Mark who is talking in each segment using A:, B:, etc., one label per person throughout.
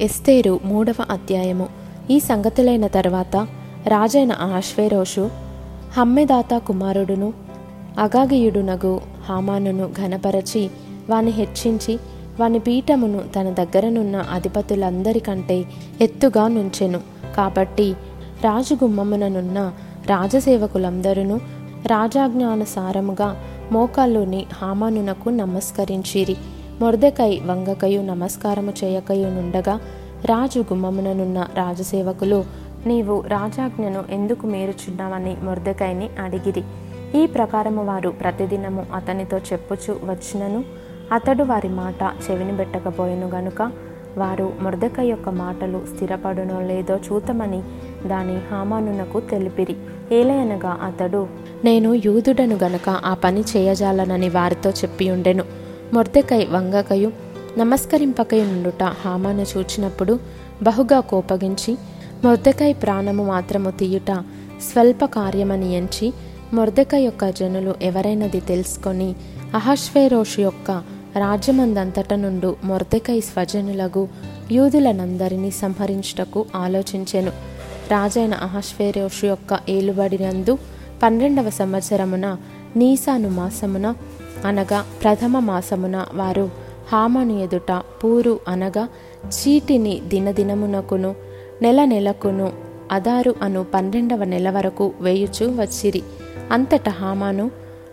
A: ఎస్తేరు మూడవ అధ్యాయము. ఈ సంగతులైన తర్వాత రాజైన ఆశ్వేరోషు హమ్మెదాత కుమారుడును అగాగియుడునగు హామానును ఘనపరచి వాని హెచ్చించి వాని పీఠమును తన దగ్గరనున్న అధిపతులందరికంటే ఎత్తుగా నుంచెను. కాబట్టి రాజుగుమ్మముననున్న రాజసేవకులందరూ రాజాజ్ఞానుసారముగా మోకాల్లోని హామానునకు నమస్కరించిరి. మొర్దెకై వంగకయు నమస్కారము చేయకయు నుండగా రాజు గుమ్మముననున్న రాజసేవకులు నీవు రాజాజ్ఞను ఎందుకు మేరుచున్నావని మొర్దెకైని అడిగిరి. ఈ ప్రకారము వారు ప్రతిదినము అతనితో చెప్పుచు వచ్చినను అతడు వారి మాట చెవిని పెట్టకపోయెను గనుక వారు మొర్దెక యొక్క మాటలు స్థిరపడునో లేదో చూతమని దాని హామానునకు తెలిపిరి. ఏలయనగా అతడు నేను యూదుడను గనుక ఆ పని చేయజాలనని వారితో చెప్పి ఉండెను. మొర్దెకై వంగకయు నమస్కరింపకయు నుండుట హామాను చూచినప్పుడు బహుగా కోపగించి మొర్దెకై ప్రాణము మాత్రము తీయుట స్వల్ప కార్యమని ఎంచి మొర్దెక యొక్క జనులు ఎవరైనది తెలుసుకొని అహశ్వేరోషు యొక్క రాజ్యమందంతట నుండు మొర్దెకై స్వజనులగు యూదులనందరినీ సంహరించుటకు ఆలోచించెను. రాజైన అహశ్వేరోషు యొక్క ఏలుబడినందు పన్నెండవ సంవత్సరమున నీసాను మాసమున అనగా ప్రథమ మాసమున వారు హామను ఎదుట పూరు అనగా చీటిని దినదినమునకును నెల నెలకును అదారు అను పన్నెండవ నెల వరకు వేయుచూ వచ్చిరి. అంతట హామాను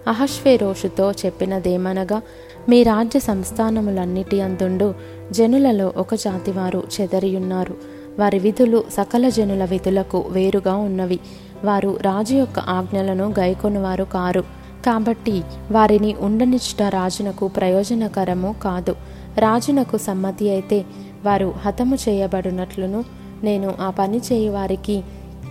A: అహశ్వేరోషుతో చెప్పినదేమనగా మీ రాజ్య సంస్థానములన్నిటి అందుండు జనులలో ఒక జాతివారు చెదరియున్నారు. వారి విధులు సకల జనుల విధులకు వేరుగా ఉన్నవి. వారు రాజు యొక్క ఆజ్ఞలను గైకొనువారు కారు. కాబట్టి వారిని ఉండనిచ్చుట రాజునకు ప్రయోజనకరము కాదు. రాజునకు సమ్మతి అయితే వారు హతము చేయబడినట్లును నేను ఆ పని చేయి వారికి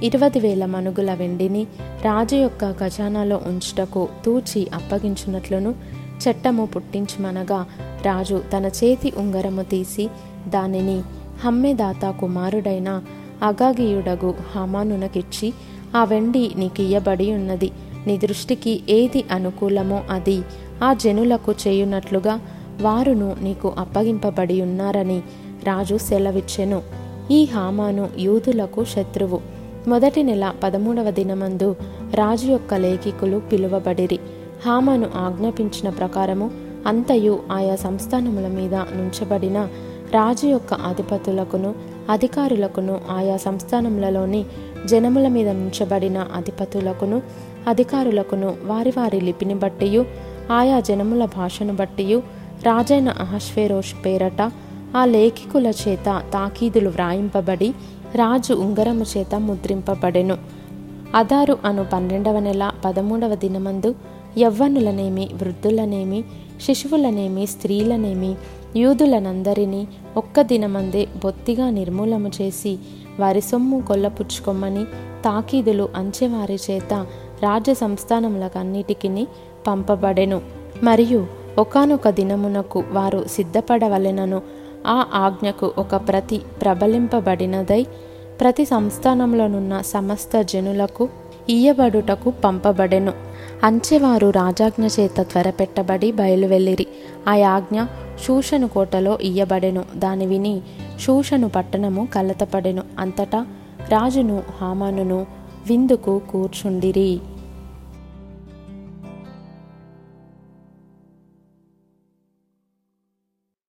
A: ఇరవై వేల మనుగుల వెండిని రాజు యొక్క ఖజానాలో ఉంచుటకు తూచి అప్పగించినట్లును చట్టము పుట్టించుమనగా రాజు తన చేతి ఉంగరము తీసి దానిని హమ్మెదాత కుమారుడైన అగాగియుడగు హమానునకిచ్చి ఆ వెండి నీకియ్యబడి ఉన్నది నీ దృష్టికి ఏది అనుకూలమో అది ఆ జనులకు చేయునట్లుగా వారును నీకు అప్పగింపబడి ఉన్నారని రాజు సెలవిచ్చెను. ఈ హామాను యూదులకు శత్రువు. మొదటి నెల పదమూడవ దినమందు రాజు యొక్క లేఖికులు పిలువబడిరి. హామాను ఆజ్ఞాపించిన ప్రకారము అంతయు ఆయా సంస్థానముల మీద నుంచబడిన రాజు యొక్క అధిపతులకును అధికారులకును ఆయా సంస్థానములలోని జనముల మీద ఉంచబడిన అధిపతులకును అధికారులకును వారి వారి లిపిని బట్టియు ఆయా జనముల భాషను బట్టియు రాజైన అహశ్వేరోష్ పేరట ఆ లేఖికుల చేత తాకీదులు వ్రాయింపబడి రాజు ఉంగరము చేత ముద్రింపబడెను. అదారు అను పన్నెండవ నెల పదమూడవ దినమందు యవ్వనులనేమి వృద్ధులనేమి శిశువులనేమి స్త్రీలనేమి యూదులనందరినీ ఒక్క దినమందే బొత్తిగా నిర్మూలము చేసి వారి సొమ్ము కొల్లపుచ్చుకోమని తాకీదులు అంచెవారి చేత రాజ్య సంస్థానములకన్నిటికీ పంపబడెను. మరియు ఒకనొక దినమునకు వారు సిద్ధపడవలెనను ఆ ఆజ్ఞకు ఒక ప్రతి ప్రబలింపబడినదై ప్రతి సంస్థానంలోనున్న సమస్త జనులకు ఇయ్యబడుటకు పంపబడెను. అంచెవారు రాజాజ్ఞ చేత త్వరపెట్టబడి బయలువెళ్ళిరి. ఆ ఆజ్ఞ శూషను కోటలో ఇయ్యబడెను. దాని విని శూషను పట్టణము కలతపడెను. అంతటా రాజును హామానును విందుకు కూర్చుండిరి.